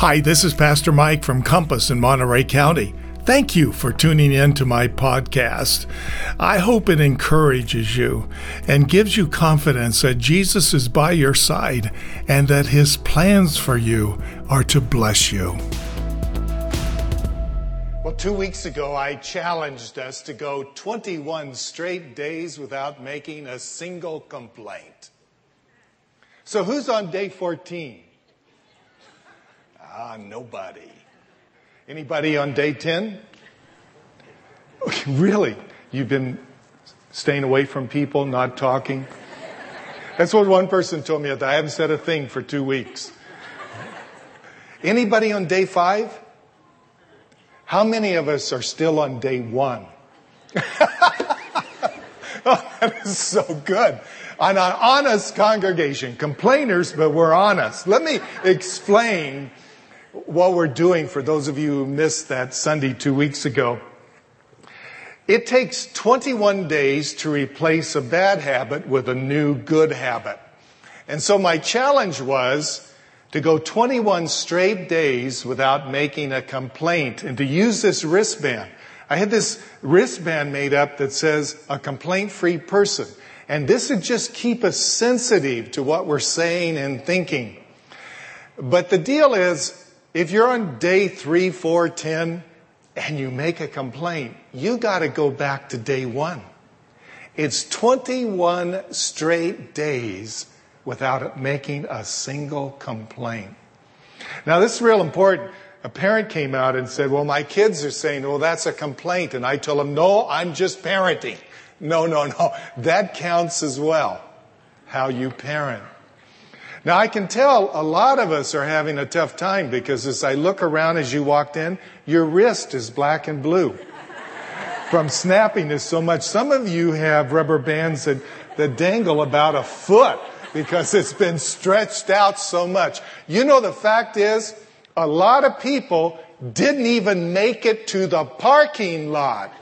Hi, this is Pastor Mike from Compass in Monterey County. Thank you for tuning in to my podcast. I hope it encourages you and gives you confidence that Jesus is by your side and that his plans for you are to bless you. Well, two weeks ago, I challenged us to go 21 straight days without making a single complaint. So, who's on day 14? Ah, nobody. Anybody on day 10? really? You've been staying away from people, not talking? That's what one person told me. I haven't said a thing for two weeks. Anybody on day five? How many of us are still on day one? oh, that is so good. On an honest congregation, complainers, but we're honest. Let me explain what we're doing for those of you who missed that Sunday two weeks ago. It takes 21 days to replace a bad habit with a new good habit. And so my challenge was to go 21 straight days without making a complaint and to use this wristband. I had this wristband made up that says a complaint free person. And this would just keep us sensitive to what we're saying and thinking. But the deal is, if you're on day three, four, ten, and you make a complaint, you got to go back to day one. It's 21 straight days without making a single complaint. Now, this is real important. A parent came out and said, Well, my kids are saying, Well, that's a complaint. And I told them, No, I'm just parenting. No, no, no. That counts as well. How you parent. Now I can tell a lot of us are having a tough time because as I look around as you walked in, your wrist is black and blue from snapping this so much. Some of you have rubber bands that, that dangle about a foot because it's been stretched out so much. You know, the fact is, a lot of people didn't even make it to the parking lot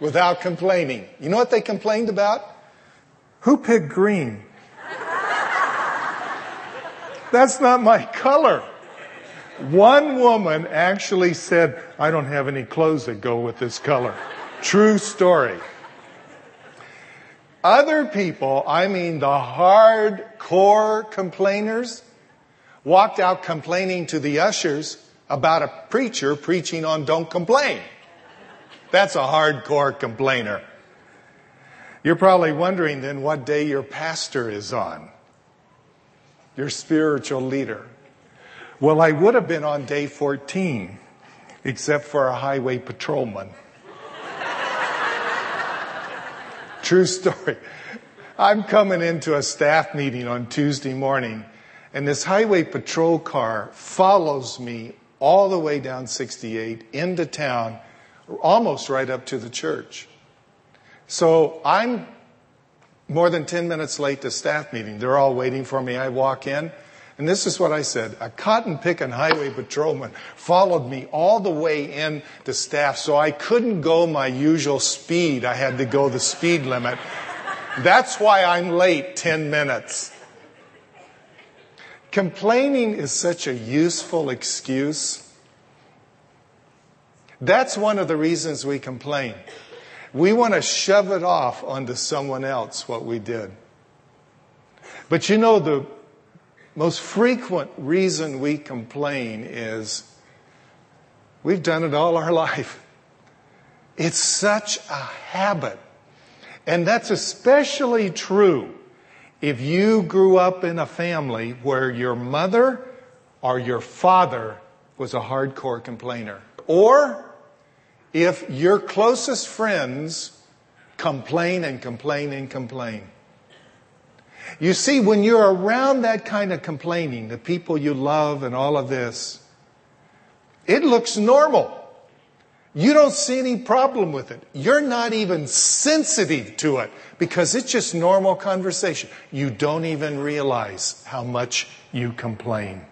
without complaining. You know what they complained about? Who picked green? That's not my color. One woman actually said, I don't have any clothes that go with this color. True story. Other people, I mean the hardcore complainers, walked out complaining to the ushers about a preacher preaching on don't complain. That's a hardcore complainer. You're probably wondering then what day your pastor is on your spiritual leader. Well, I would have been on day 14, except for a highway patrolman. True story. I'm coming into a staff meeting on Tuesday morning, and this highway patrol car follows me all the way down 68 into town, almost right up to the church. So I'm more than 10 minutes late to staff meeting. They're all waiting for me. I walk in, and this is what I said. A cotton picking highway patrolman followed me all the way in to staff, so I couldn't go my usual speed. I had to go the speed limit. That's why I'm late 10 minutes. Complaining is such a useful excuse. That's one of the reasons we complain. We want to shove it off onto someone else, what we did. But you know, the most frequent reason we complain is we've done it all our life. It's such a habit. And that's especially true if you grew up in a family where your mother or your father was a hardcore complainer. Or if your closest friends complain and complain and complain. You see, when you're around that kind of complaining, the people you love and all of this, it looks normal. You don't see any problem with it. You're not even sensitive to it because it's just normal conversation. You don't even realize how much you complain.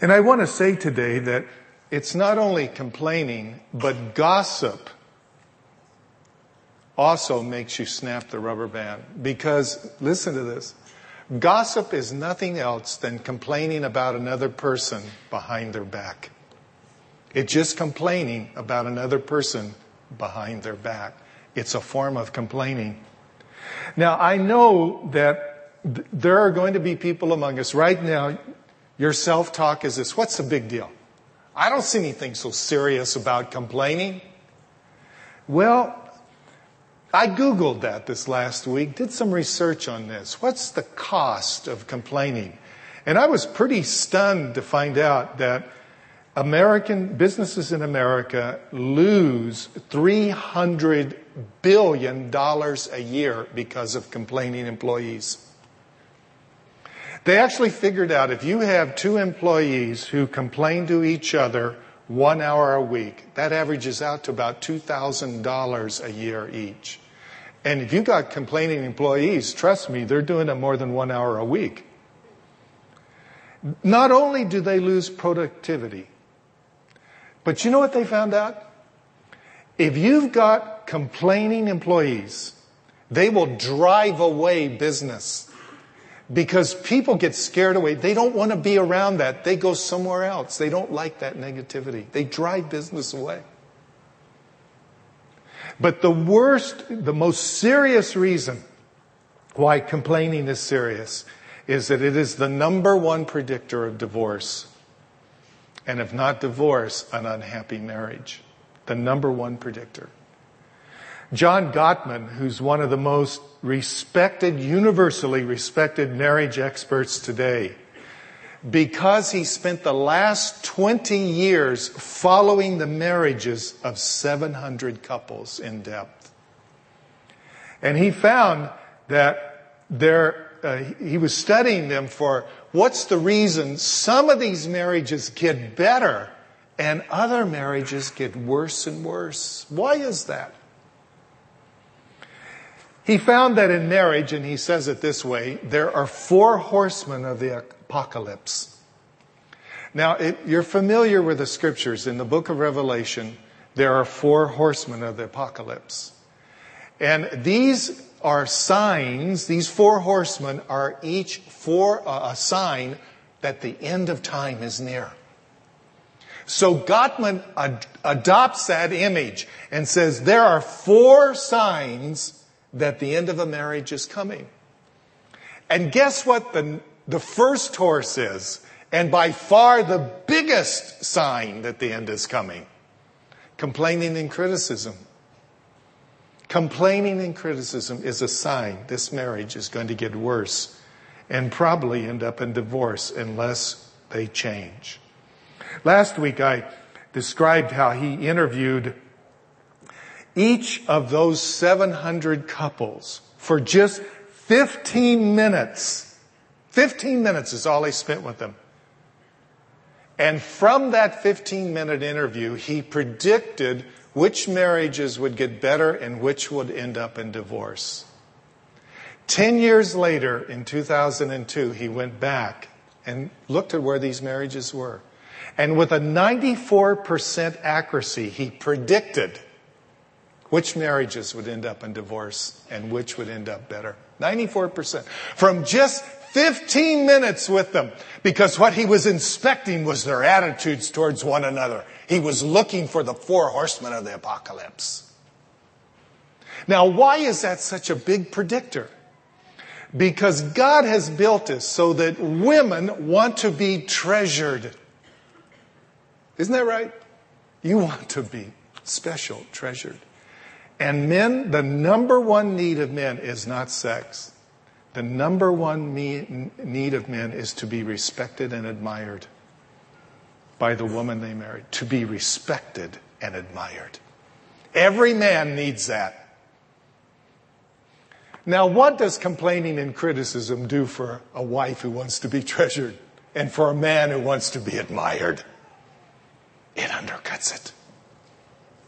And I want to say today that it's not only complaining, but gossip also makes you snap the rubber band. Because, listen to this, Gossip is nothing else than complaining about another person behind their back. It's just complaining about another person behind their back. It's a form of complaining. Now, I know that th- there are going to be people among us right now. Your self talk is this what's the big deal? I don't see anything so serious about complaining. Well, I Googled that this last week, did some research on this. What's the cost of complaining? And I was pretty stunned to find out that American businesses in America lose $300 billion a year because of complaining employees. They actually figured out if you have two employees who complain to each other one hour a week, that averages out to about $2,000 a year each. And if you've got complaining employees, trust me, they're doing it more than one hour a week. Not only do they lose productivity, but you know what they found out? If you've got complaining employees, they will drive away business because people get scared away. They don't want to be around that. They go somewhere else. They don't like that negativity. They drive business away. But the worst, the most serious reason why complaining is serious is that it is the number one predictor of divorce. And if not divorce, an unhappy marriage. The number one predictor. John Gottman, who's one of the most respected, universally respected marriage experts today, because he spent the last 20 years following the marriages of 700 couples in depth. And he found that there, uh, he was studying them for what's the reason some of these marriages get better and other marriages get worse and worse. Why is that? He found that in marriage, and he says it this way, there are four horsemen of the apocalypse. Now, it, you're familiar with the scriptures. In the book of Revelation, there are four horsemen of the apocalypse. And these are signs, these four horsemen are each for uh, a sign that the end of time is near. So Gottman ad- adopts that image and says there are four signs that the end of a marriage is coming. And guess what the, the first horse is? And by far the biggest sign that the end is coming. Complaining and criticism. Complaining and criticism is a sign this marriage is going to get worse and probably end up in divorce unless they change. Last week I described how he interviewed each of those 700 couples for just 15 minutes. 15 minutes is all he spent with them. And from that 15 minute interview, he predicted which marriages would get better and which would end up in divorce. Ten years later, in 2002, he went back and looked at where these marriages were. And with a 94% accuracy, he predicted which marriages would end up in divorce and which would end up better. 94%. From just 15 minutes with them because what he was inspecting was their attitudes towards one another. He was looking for the four horsemen of the apocalypse. Now, why is that such a big predictor? Because God has built us so that women want to be treasured. Isn't that right? You want to be special, treasured. And men, the number one need of men is not sex. The number one need of men is to be respected and admired by the woman they married. To be respected and admired. Every man needs that. Now, what does complaining and criticism do for a wife who wants to be treasured and for a man who wants to be admired? It undercuts it.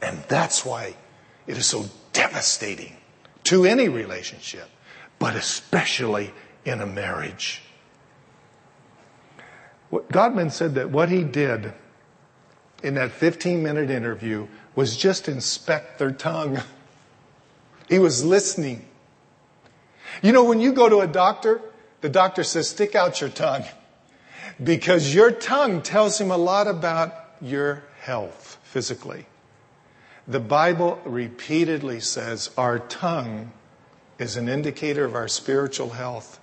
And that's why it is so devastating to any relationship, but especially in a marriage. Gottman said that what he did in that 15 minute interview was just inspect their tongue. He was listening. You know, when you go to a doctor, the doctor says, stick out your tongue because your tongue tells him a lot about your health physically. The Bible repeatedly says our tongue is an indicator of our spiritual health.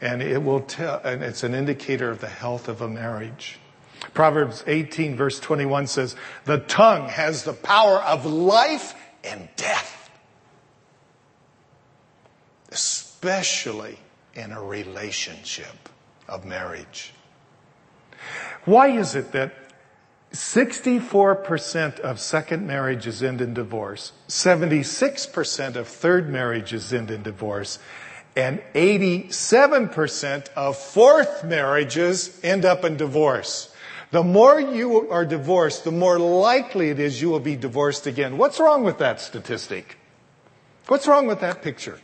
And it will tell, and it's an indicator of the health of a marriage. Proverbs 18 verse 21 says, the tongue has the power of life and death. Especially in a relationship of marriage. Why is it that 64% of second marriages end in divorce, 76% of third marriages end in divorce, and 87% of fourth marriages end up in divorce. The more you are divorced, the more likely it is you will be divorced again. What's wrong with that statistic? What's wrong with that picture?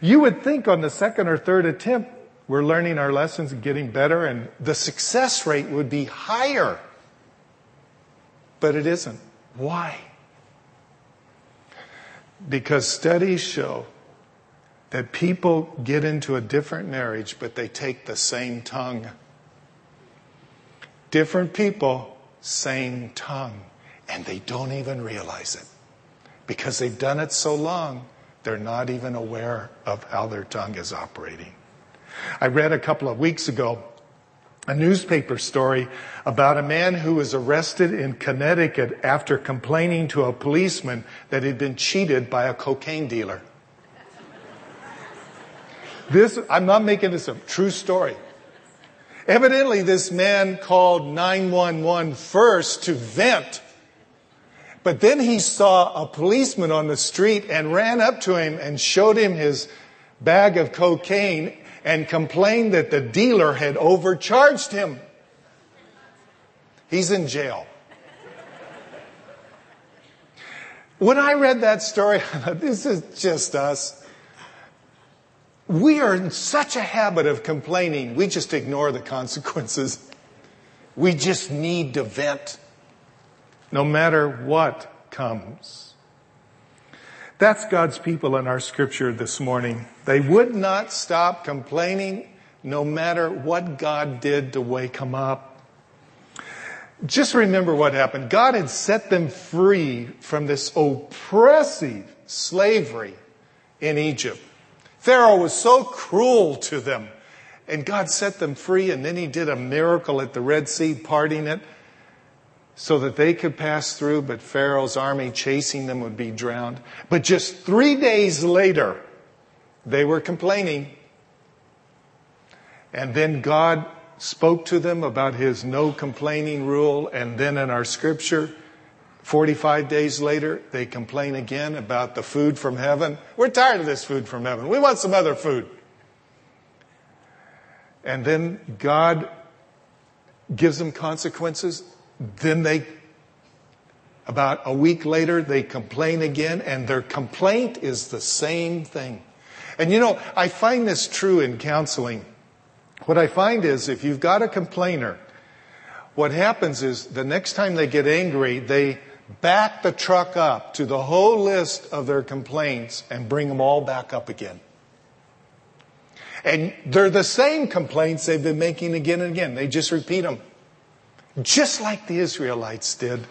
You would think on the second or third attempt, we're learning our lessons and getting better, and the success rate would be higher. But it isn't. Why? Because studies show that people get into a different marriage, but they take the same tongue. Different people, same tongue. And they don't even realize it. Because they've done it so long, they're not even aware of how their tongue is operating. I read a couple of weeks ago a newspaper story about a man who was arrested in Connecticut after complaining to a policeman that he'd been cheated by a cocaine dealer. This, I'm not making this up, true story. Evidently, this man called 911 first to vent, but then he saw a policeman on the street and ran up to him and showed him his bag of cocaine and complained that the dealer had overcharged him. He's in jail. When I read that story, I thought, this is just us. We are in such a habit of complaining, we just ignore the consequences. We just need to vent no matter what comes. That's God's people in our scripture this morning. They would not stop complaining no matter what God did to wake them up. Just remember what happened. God had set them free from this oppressive slavery in Egypt. Pharaoh was so cruel to them. And God set them free, and then He did a miracle at the Red Sea, parting it so that they could pass through, but Pharaoh's army chasing them would be drowned. But just three days later, they were complaining. And then God spoke to them about his no complaining rule. And then in our scripture, 45 days later, they complain again about the food from heaven. We're tired of this food from heaven. We want some other food. And then God gives them consequences then they, about a week later, they complain again, and their complaint is the same thing. And you know, I find this true in counseling. What I find is if you've got a complainer, what happens is the next time they get angry, they back the truck up to the whole list of their complaints and bring them all back up again. And they're the same complaints they've been making again and again. They just repeat them just like the Israelites did.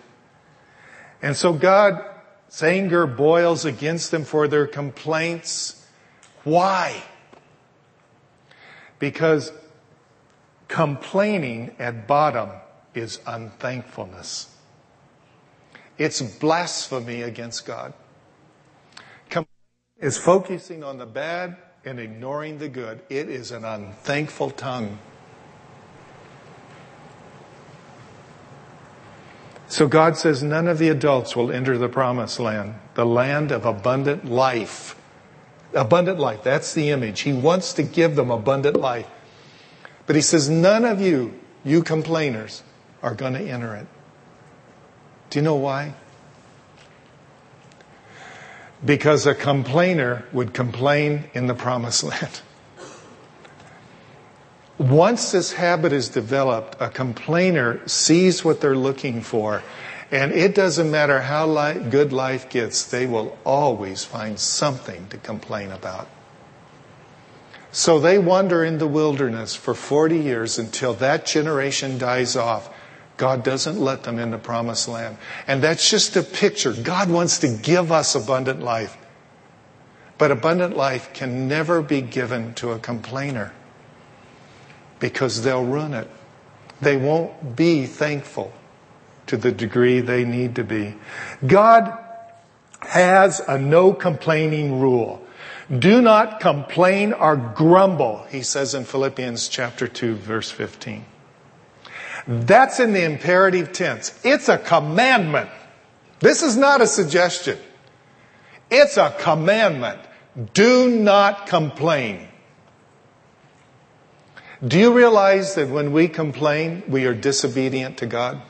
And so God's anger boils against them for their complaints. Why? Because complaining at bottom is unthankfulness. It's blasphemy against God. Complaining is focusing on the bad and ignoring the good. It is an unthankful tongue. So God says none of the adults will enter the promised land, the land of abundant life. Abundant life, that's the image. He wants to give them abundant life. But he says, none of you, you complainers, are going to enter it. Do you know why? Because a complainer would complain in the promised land. Once this habit is developed, a complainer sees what they're looking for. And it doesn't matter how li- good life gets, they will always find something to complain about. So they wander in the wilderness for 40 years until that generation dies off. God doesn't let them in the promised land. And that's just a picture. God wants to give us abundant life. But abundant life can never be given to a complainer because they'll ruin it. They won't be thankful to the degree they need to be. God has a no complaining rule. Do not complain or grumble, he says in Philippians chapter 2 verse 15. That's in the imperative tense. It's a commandment. This is not a suggestion. It's a commandment. Do not complain. Do you realize that when we complain, we are disobedient to God?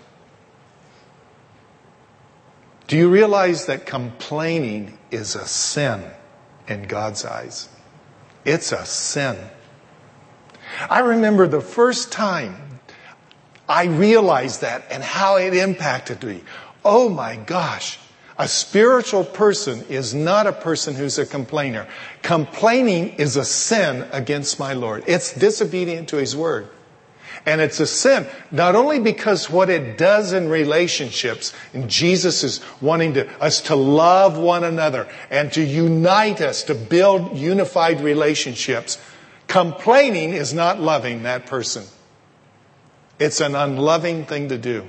Do you realize that complaining is a sin in God's eyes? It's a sin. I remember the first time I realized that and how it impacted me. Oh my gosh. A spiritual person is not a person who's a complainer. Complaining is a sin against my Lord. It's disobedient to His Word. And it's a sin, not only because what it does in relationships, and Jesus is wanting to, us to love one another and to unite us, to build unified relationships. Complaining is not loving that person. It's an unloving thing to do.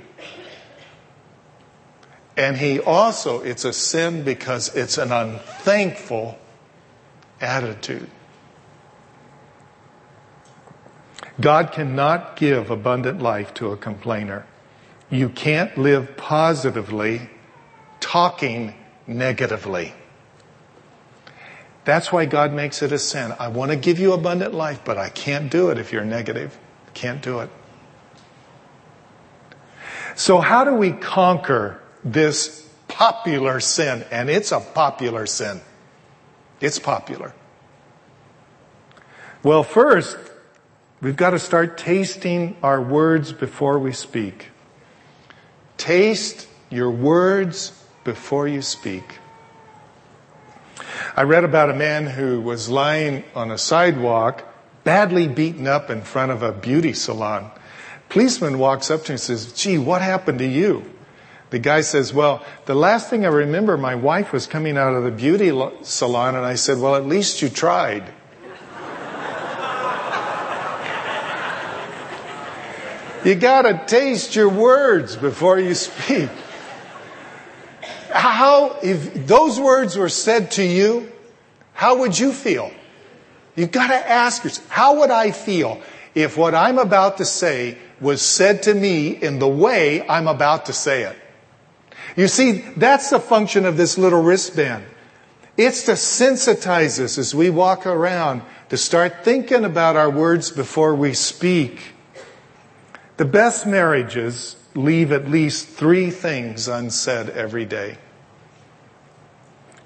And he also, it's a sin because it's an unthankful attitude. God cannot give abundant life to a complainer. You can't live positively talking negatively. That's why God makes it a sin. I want to give you abundant life, but I can't do it if you're negative. Can't do it. So how do we conquer this popular sin, and it's a popular sin. It's popular. Well, first, we've got to start tasting our words before we speak. Taste your words before you speak. I read about a man who was lying on a sidewalk, badly beaten up in front of a beauty salon. Policeman walks up to him and says, Gee, what happened to you? The guy says, Well, the last thing I remember, my wife was coming out of the beauty salon, and I said, Well, at least you tried. you got to taste your words before you speak. How, if those words were said to you, how would you feel? You've got to ask yourself, how would I feel if what I'm about to say was said to me in the way I'm about to say it? You see, that's the function of this little wristband. It's to sensitize us as we walk around to start thinking about our words before we speak. The best marriages leave at least three things unsaid every day.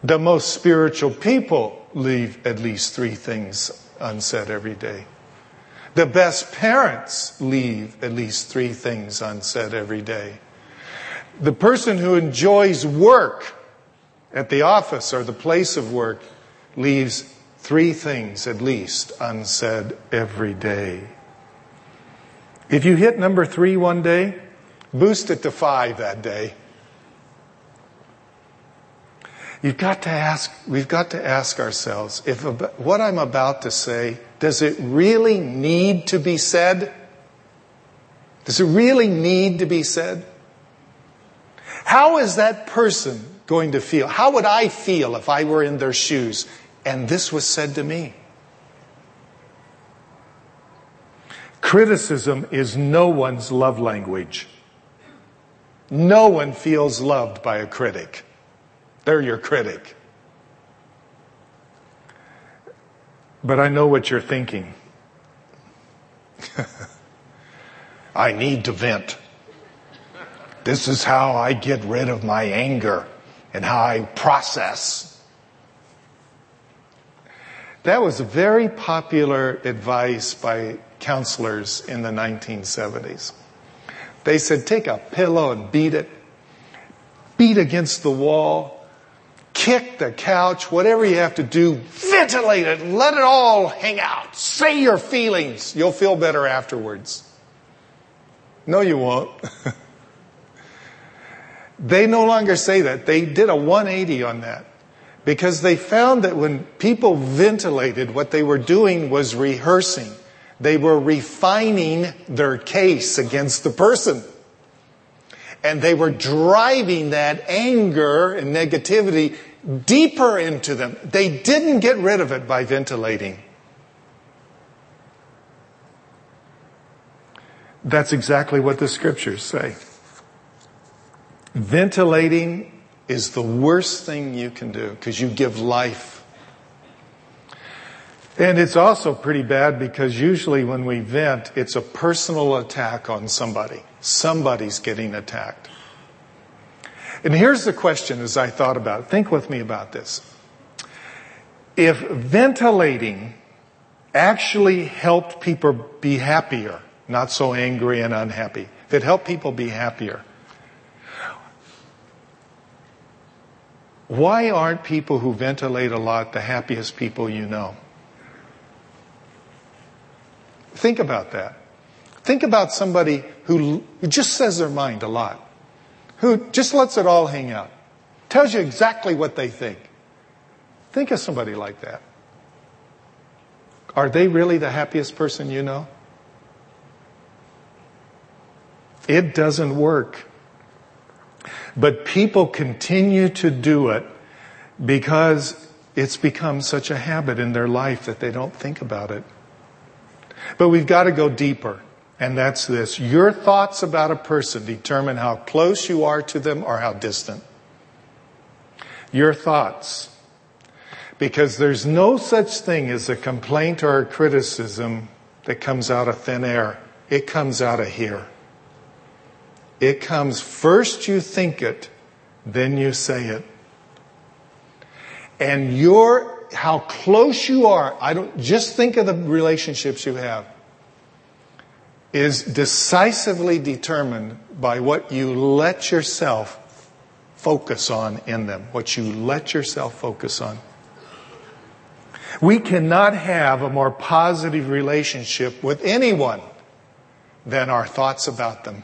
The most spiritual people leave at least three things unsaid every day. The best parents leave at least three things unsaid every day. The person who enjoys work at the office or the place of work leaves three things at least unsaid every day. If you hit number three one day, boost it to five that day. You've got to ask, we've got to ask ourselves if what I'm about to say, does it really need to be said? Does it really need to be said? How is that person going to feel? How would I feel if I were in their shoes and this was said to me? Criticism is no one's love language. No one feels loved by a critic. They're your critic. But I know what you're thinking. I need to vent. This is how I get rid of my anger and how I process. That was very popular advice by counselors in the 1970s. They said, take a pillow and beat it, beat against the wall, kick the couch, whatever you have to do, ventilate it. Let it all hang out. Say your feelings. You'll feel better afterwards. No, you won't. they no longer say that. They did a 180 on that because they found that when people ventilated, what they were doing was rehearsing. They were refining their case against the person. And they were driving that anger and negativity deeper into them. They didn't get rid of it by ventilating. That's exactly what the scriptures say. Ventilating is the worst thing you can do because you give life. And it's also pretty bad because usually when we vent, it's a personal attack on somebody. Somebody's getting attacked. And here's the question as I thought about it. Think with me about this. If ventilating actually helped people be happier, not so angry and unhappy, if it helped people be happier, why aren't people who ventilate a lot the happiest people you know? Think about that. Think about somebody who, who just says their mind a lot, who just lets it all hang out, tells you exactly what they think. Think of somebody like that. Are they really the happiest person you know? It doesn't work. But people continue to do it because it's become such a habit in their life that they don't think about it. But we've got to go deeper. And that's this. Your thoughts about a person determine how close you are to them or how distant. Your thoughts. Because there's no such thing as a complaint or a criticism that comes out of thin air. It comes out of here. It comes first you think it, then you say it. And your, how close you are, I don't, just think of the relationships you have, is decisively determined by what you let yourself focus on in them, what you let yourself focus on. We cannot have a more positive relationship with anyone than our thoughts about them.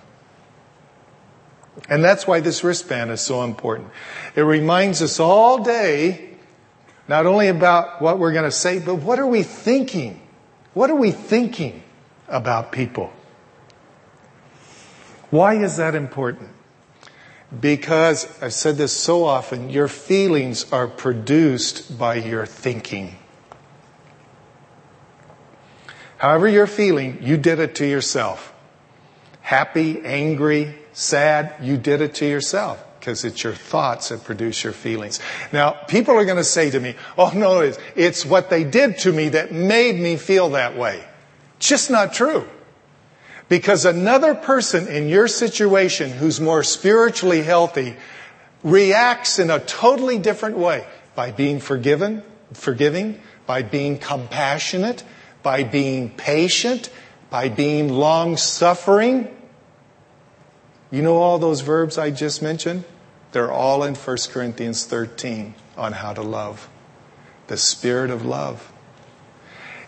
And that's why this wristband is so important. It reminds us all day, not only about what we're going to say, but what are we thinking? What are we thinking about people? Why is that important? Because I've said this so often, your feelings are produced by your thinking. However you're feeling, you did it to yourself. Happy, angry, sad, you did it to yourself because it's your thoughts that produce your feelings. Now, people are going to say to me, oh no, it's, it's what they did to me that made me feel that way. Just not true. Because another person in your situation who's more spiritually healthy reacts in a totally different way by being forgiven, forgiving, by being compassionate, by being patient, by being long suffering, you know all those verbs I just mentioned? They're all in 1 Corinthians 13 on how to love. The spirit of love.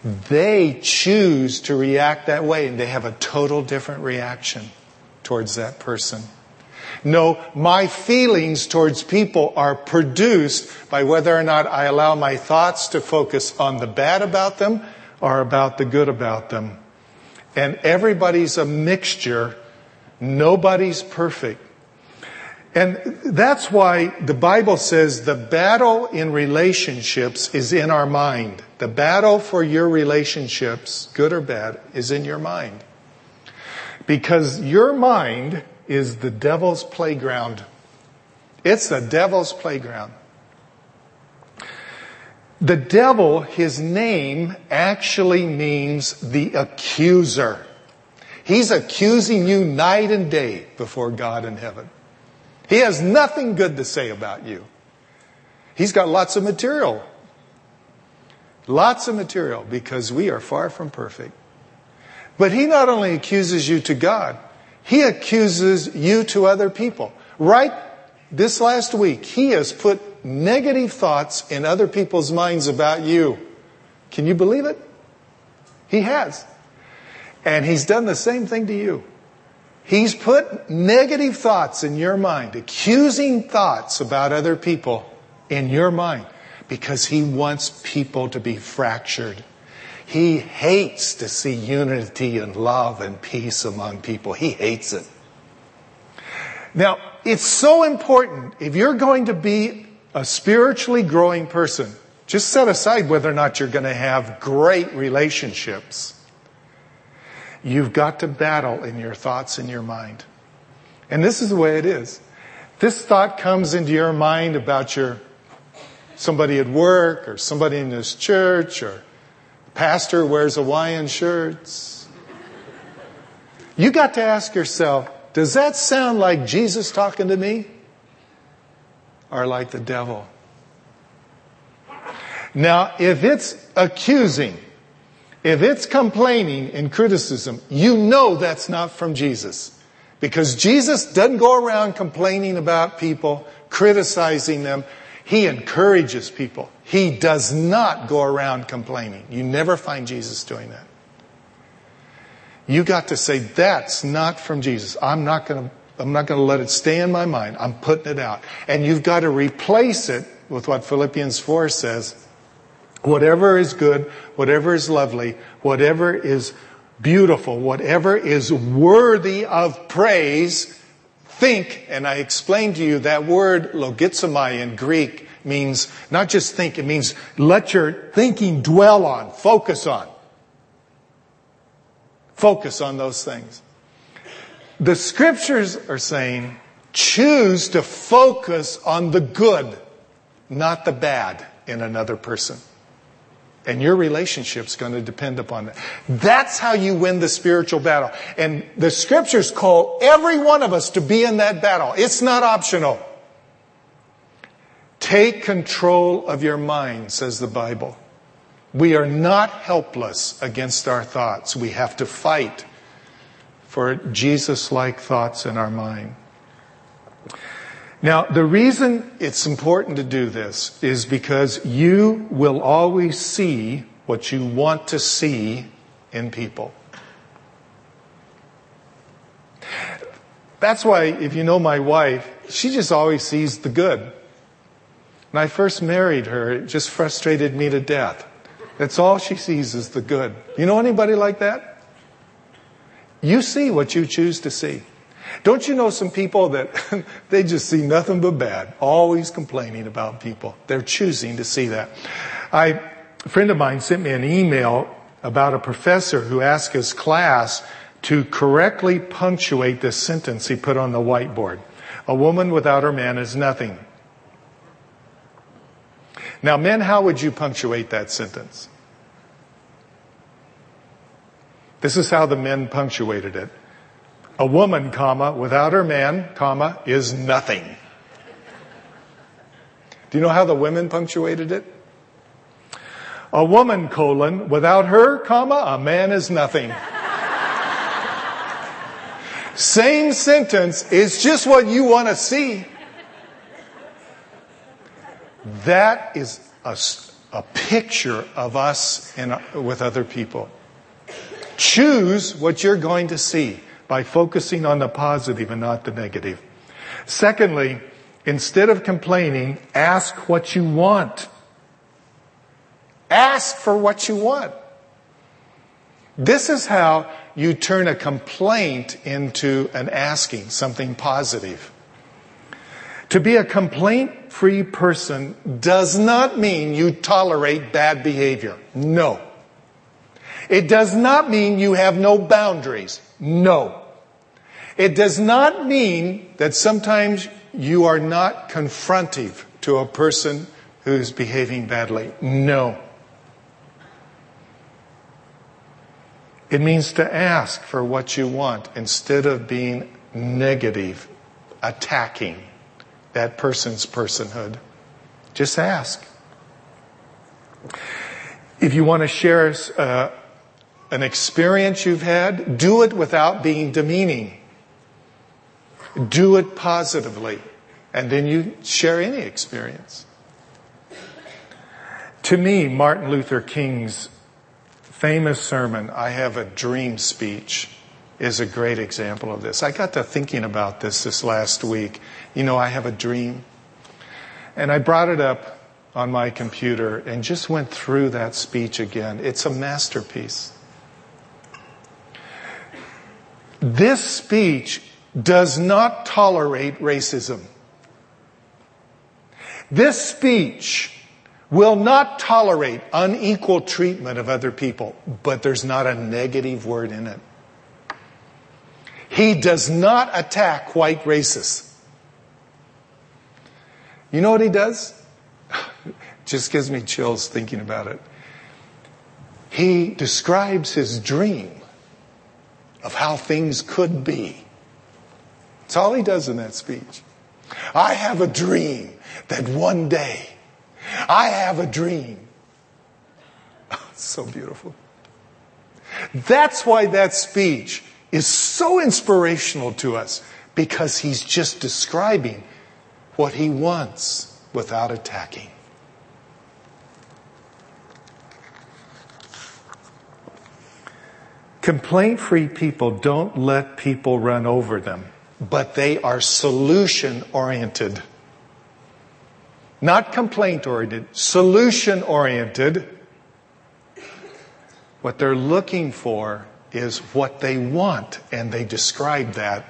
They choose to react that way and they have a total different reaction towards that person. No, my feelings towards people are produced by whether or not I allow my thoughts to focus on the bad about them or about the good about them. And everybody's a mixture Nobody's perfect. And that's why the Bible says the battle in relationships is in our mind. The battle for your relationships, good or bad, is in your mind. Because your mind is the devil's playground. It's the devil's playground. The devil, his name actually means the accuser. He's accusing you night and day before God in heaven. He has nothing good to say about you. He's got lots of material. Lots of material because we are far from perfect. But he not only accuses you to God, he accuses you to other people. Right this last week, he has put negative thoughts in other people's minds about you. Can you believe it? He has. And he's done the same thing to you. He's put negative thoughts in your mind, accusing thoughts about other people in your mind because he wants people to be fractured. He hates to see unity and love and peace among people. He hates it. Now, it's so important if you're going to be a spiritually growing person, just set aside whether or not you're going to have great relationships. You've got to battle in your thoughts in your mind. And this is the way it is. This thought comes into your mind about your somebody at work or somebody in this church or pastor wears Hawaiian shirts. You got to ask yourself, does that sound like Jesus talking to me? Or like the devil? Now, if it's accusing, if it's complaining and criticism, you know that's not from Jesus. Because Jesus doesn't go around complaining about people, criticizing them. He encourages people. He does not go around complaining. You never find Jesus doing that. You got to say, that's not from Jesus. I'm not going to, I'm not going to let it stay in my mind. I'm putting it out. And you've got to replace it with what Philippians 4 says. Whatever is good, whatever is lovely, whatever is beautiful, whatever is worthy of praise, think, and I explained to you that word logizomai in Greek means not just think, it means let your thinking dwell on, focus on. Focus on those things. The scriptures are saying choose to focus on the good, not the bad in another person. And your relationship's going to depend upon that. That's how you win the spiritual battle. And the scriptures call every one of us to be in that battle. It's not optional. Take control of your mind, says the Bible. We are not helpless against our thoughts. We have to fight for Jesus like thoughts in our mind. Now, the reason it's important to do this is because you will always see what you want to see in people. That's why, if you know my wife, she just always sees the good. When I first married her, it just frustrated me to death. That's all she sees is the good. You know anybody like that? You see what you choose to see. Don't you know some people that they just see nothing but bad, always complaining about people? They're choosing to see that. I, a friend of mine sent me an email about a professor who asked his class to correctly punctuate this sentence he put on the whiteboard. A woman without her man is nothing. Now, men, how would you punctuate that sentence? This is how the men punctuated it. A woman, comma, without her man, comma, is nothing. Do you know how the women punctuated it? A woman, colon, without her, comma, a man is nothing. Same sentence, is just what you want to see. That is a, a picture of us in, with other people. Choose what you're going to see by focusing on the positive and not the negative. Secondly, instead of complaining, ask what you want. Ask for what you want. This is how you turn a complaint into an asking, something positive. To be a complaint free person does not mean you tolerate bad behavior. No. It does not mean you have no boundaries. No. It does not mean that sometimes you are not confrontive to a person who's behaving badly. No. It means to ask for what you want instead of being negative, attacking that person's personhood. Just ask. If you want to share uh, an experience you've had, do it without being demeaning. Do it positively. And then you share any experience. To me, Martin Luther King's famous sermon, I Have a Dream speech, is a great example of this. I got to thinking about this this last week. You know, I have a dream. And I brought it up on my computer and just went through that speech again. It's a masterpiece. This speech does not tolerate racism. This speech will not tolerate unequal treatment of other people, but there's not a negative word in it. He does not attack white racists. You know what he does? Just gives me chills thinking about it. He describes his dream of how things could be. That's all he does in that speech. I have a dream that one day I have a dream. So beautiful. That's why that speech is so inspirational to us because he's just describing what he wants without attacking. Complaint free people don't let people run over them, but they are solution oriented. Not complaint oriented, solution oriented. What they're looking for is what they want, and they describe that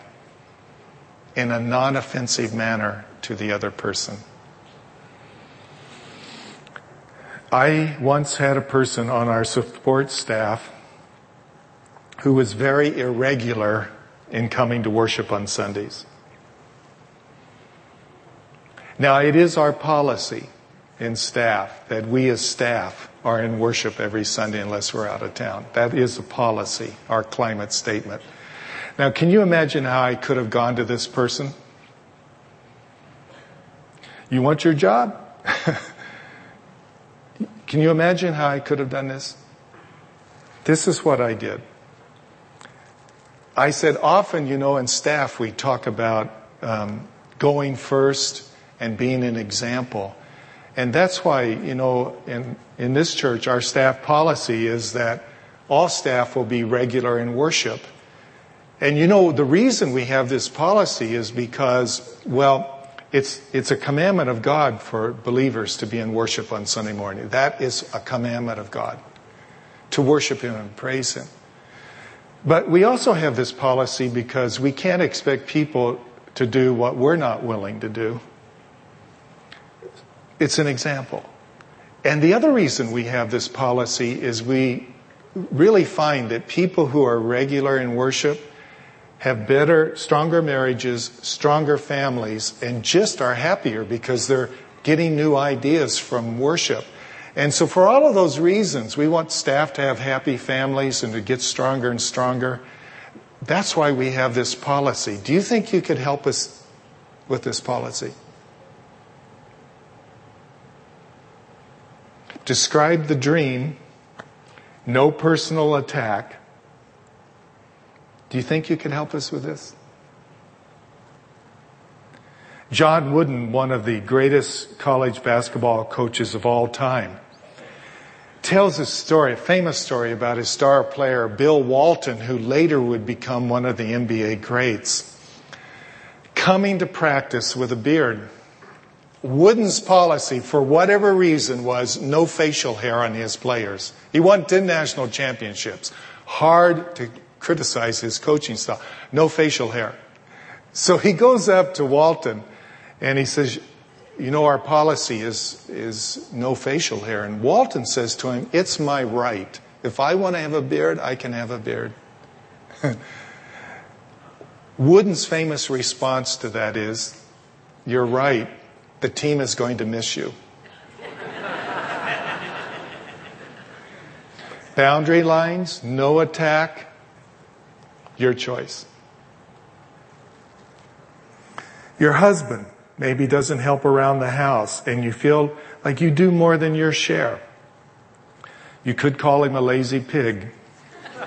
in a non offensive manner to the other person. I once had a person on our support staff who was very irregular in coming to worship on Sundays. Now, it is our policy in staff that we as staff are in worship every Sunday unless we're out of town. That is a policy, our climate statement. Now, can you imagine how I could have gone to this person? You want your job? can you imagine how I could have done this? This is what I did. I said, often, you know, in staff, we talk about um, going first and being an example. And that's why, you know, in, in this church, our staff policy is that all staff will be regular in worship. And you know, the reason we have this policy is because, well, it's, it's a commandment of God for believers to be in worship on Sunday morning. That is a commandment of God to worship Him and praise Him. But we also have this policy because we can't expect people to do what we're not willing to do. It's an example. And the other reason we have this policy is we really find that people who are regular in worship have better, stronger marriages, stronger families, and just are happier because they're getting new ideas from worship. And so, for all of those reasons, we want staff to have happy families and to get stronger and stronger. That's why we have this policy. Do you think you could help us with this policy? Describe the dream, no personal attack. Do you think you could help us with this? John Wooden, one of the greatest college basketball coaches of all time, tells a story, a famous story about his star player, Bill Walton, who later would become one of the NBA greats, coming to practice with a beard. Wooden's policy, for whatever reason, was no facial hair on his players. He won 10 national championships. Hard to criticize his coaching style. No facial hair. So he goes up to Walton and he says, you know, our policy is, is no facial hair. And Walton says to him, it's my right. If I want to have a beard, I can have a beard. Wooden's famous response to that is, you're right. The team is going to miss you. Boundary lines, no attack, your choice. Your husband maybe doesn't help around the house and you feel like you do more than your share. You could call him a lazy pig.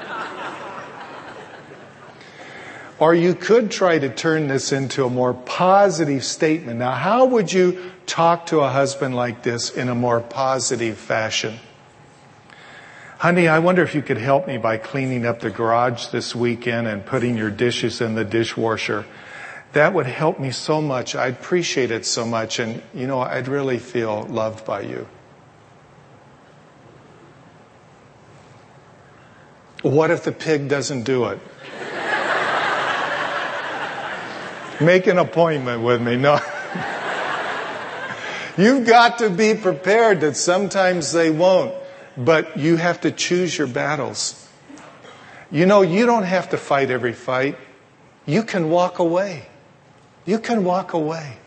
Or you could try to turn this into a more positive statement. Now, how would you talk to a husband like this in a more positive fashion? Honey, I wonder if you could help me by cleaning up the garage this weekend and putting your dishes in the dishwasher. That would help me so much. I'd appreciate it so much. And, you know, I'd really feel loved by you. What if the pig doesn't do it? Make an appointment with me. No. You've got to be prepared that sometimes they won't, but you have to choose your battles. You know, you don't have to fight every fight. You can walk away. You can walk away.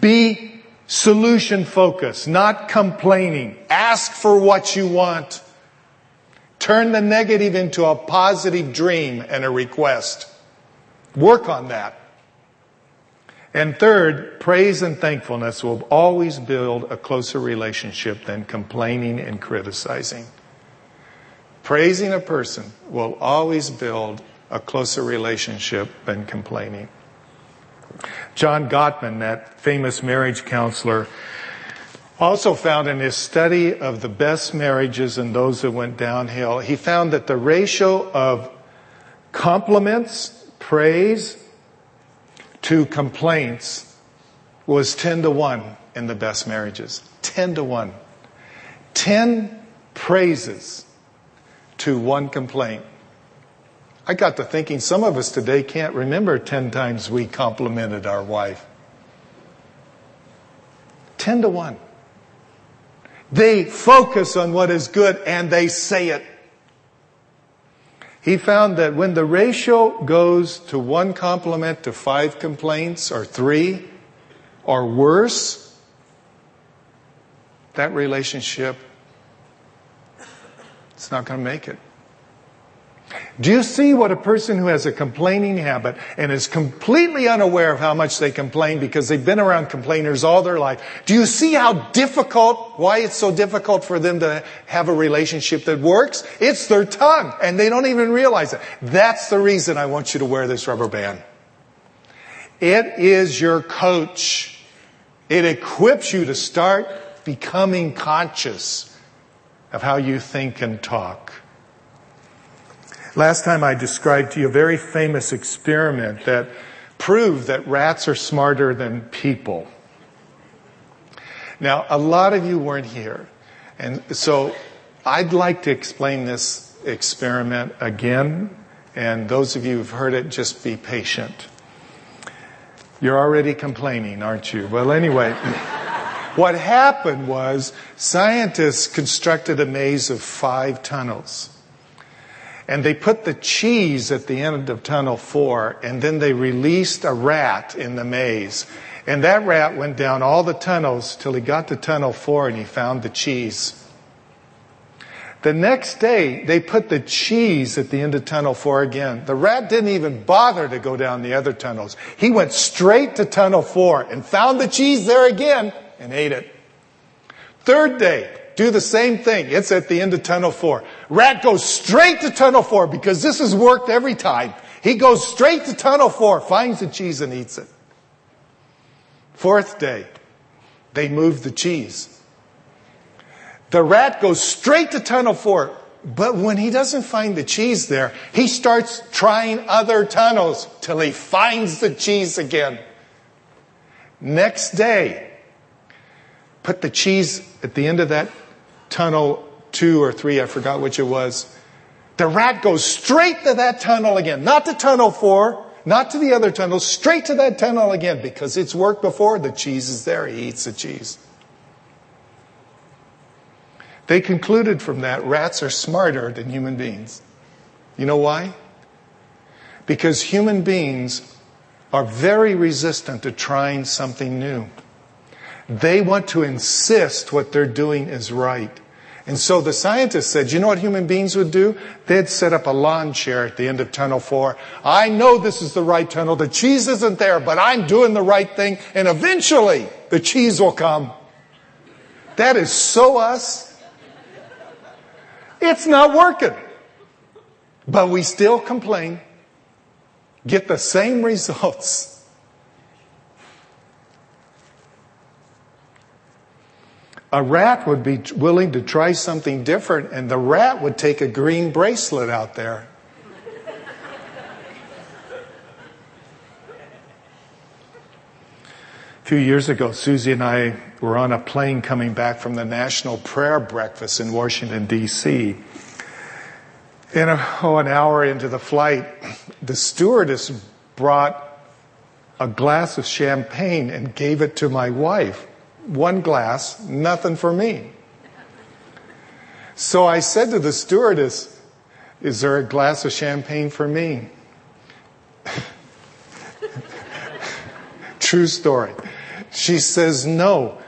Be solution focused, not complaining. Ask for what you want. Turn the negative into a positive dream and a request. Work on that. And third, praise and thankfulness will always build a closer relationship than complaining and criticizing. Praising a person will always build a closer relationship than complaining. John Gottman, that famous marriage counselor, also found in his study of the best marriages and those that went downhill, he found that the ratio of compliments, praise, to complaints was 10 to 1 in the best marriages. 10 to 1. 10 praises to one complaint. I got to thinking some of us today can't remember 10 times we complimented our wife. 10 to 1. They focus on what is good and they say it. He found that when the ratio goes to one compliment to five complaints or three or worse, that relationship it's not going to make it. Do you see what a person who has a complaining habit and is completely unaware of how much they complain because they've been around complainers all their life? Do you see how difficult, why it's so difficult for them to have a relationship that works? It's their tongue and they don't even realize it. That's the reason I want you to wear this rubber band. It is your coach. It equips you to start becoming conscious of how you think and talk. Last time I described to you a very famous experiment that proved that rats are smarter than people. Now, a lot of you weren't here. And so I'd like to explain this experiment again. And those of you who've heard it, just be patient. You're already complaining, aren't you? Well, anyway, what happened was scientists constructed a maze of five tunnels. And they put the cheese at the end of tunnel four, and then they released a rat in the maze. And that rat went down all the tunnels till he got to tunnel four and he found the cheese. The next day, they put the cheese at the end of tunnel four again. The rat didn't even bother to go down the other tunnels. He went straight to tunnel four and found the cheese there again and ate it. Third day, do the same thing. It's at the end of tunnel four. Rat goes straight to tunnel four because this has worked every time. He goes straight to tunnel four, finds the cheese and eats it. Fourth day, they move the cheese. The rat goes straight to tunnel four, but when he doesn't find the cheese there, he starts trying other tunnels till he finds the cheese again. Next day, put the cheese at the end of that tunnel two or three, I forgot which it was. The rat goes straight to that tunnel again, not to tunnel four, not to the other tunnel, straight to that tunnel again because it's worked before. The cheese is there. He eats the cheese. They concluded from that rats are smarter than human beings. You know why? Because human beings are very resistant to trying something new. They want to insist what they're doing is right. And so the scientists said, you know what human beings would do? They'd set up a lawn chair at the end of tunnel four. I know this is the right tunnel. The cheese isn't there, but I'm doing the right thing. And eventually the cheese will come. That is so us. It's not working. But we still complain. get the same results. A rat would be willing to try something different, and the rat would take a green bracelet out there. A few years ago, Susie and I were on a plane coming back from the National Prayer Breakfast in Washington, D.C. And oh, an hour into the flight, the stewardess brought a glass of champagne and gave it to my wife one glass, nothing for me. So I said to the stewardess, Is there a glass of champagne for me? True story. She says, No.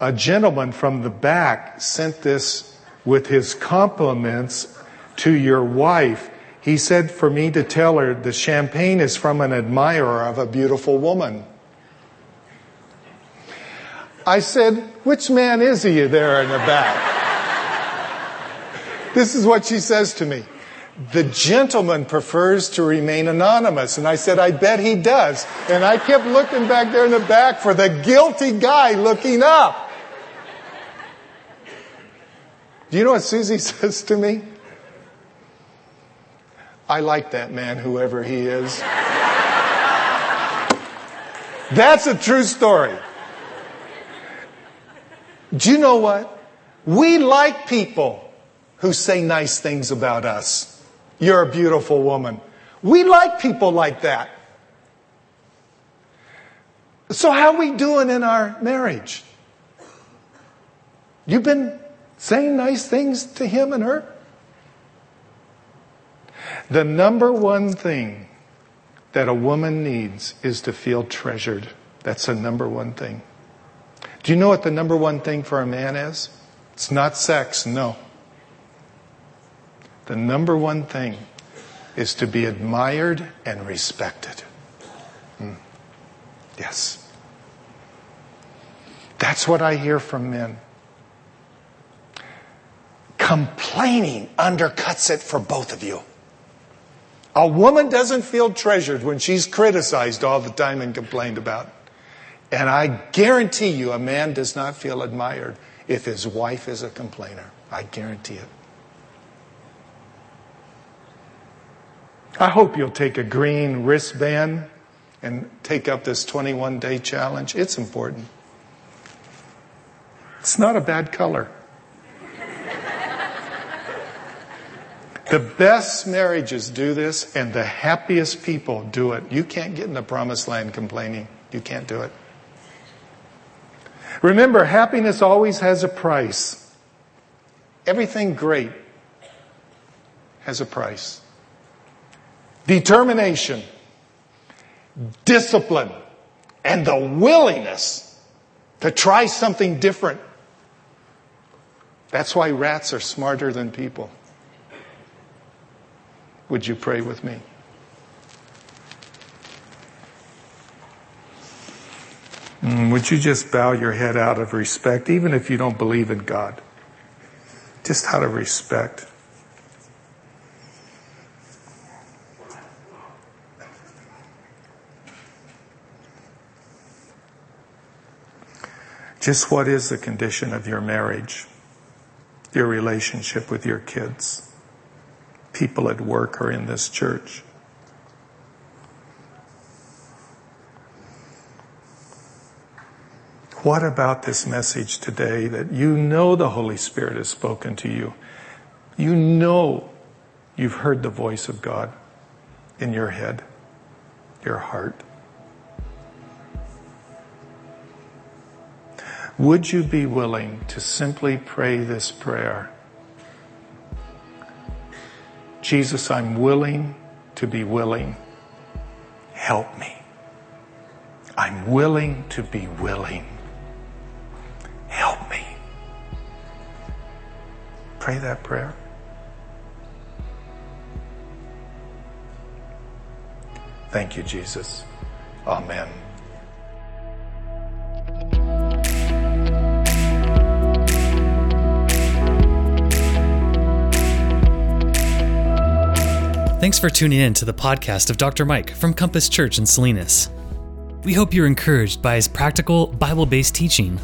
A gentleman from the back sent this with his compliments to your wife. He said for me to tell her the champagne is from an admirer of a beautiful woman. I said, Which man is he there in the back? this is what she says to me. The gentleman prefers to remain anonymous. And I said, I bet he does. And I kept looking back there in the back for the guilty guy looking up. Do you know what Susie says to me? I like that man, whoever he is. That's a true story. Do you know what? We like people who say nice things about us. You're a beautiful woman. We like people like that. So how are we doing in our marriage? You've been saying nice things to him and her? The number one thing that a woman needs is to feel treasured. That's the number one thing. Do you know what the number one thing for a man is? It's not sex, no. The number one thing is to be admired and respected. Hmm. Yes. That's what I hear from men. Complaining undercuts it for both of you. A woman doesn't feel treasured when she's criticized all the time and complained about. And I guarantee you, a man does not feel admired if his wife is a complainer. I guarantee it. I hope you'll take a green wristband and take up this 21 day challenge. It's important. It's not a bad color. the best marriages do this, and the happiest people do it. You can't get in the promised land complaining. You can't do it. Remember, happiness always has a price. Everything great has a price. Determination, discipline, and the willingness to try something different. That's why rats are smarter than people. Would you pray with me? Mm, would you just bow your head out of respect, even if you don't believe in God? Just out of respect. Just what is the condition of your marriage, your relationship with your kids, people at work or in this church? What about this message today that you know the Holy Spirit has spoken to you? You know you've heard the voice of God in your head, your heart. Would you be willing to simply pray this prayer? Jesus, I'm willing to be willing. Help me. I'm willing to be willing. Pray that prayer? Thank you, Jesus. Amen. Thanks for tuning in to the podcast of Dr. Mike from Compass Church in Salinas. We hope you're encouraged by his practical, Bible based teaching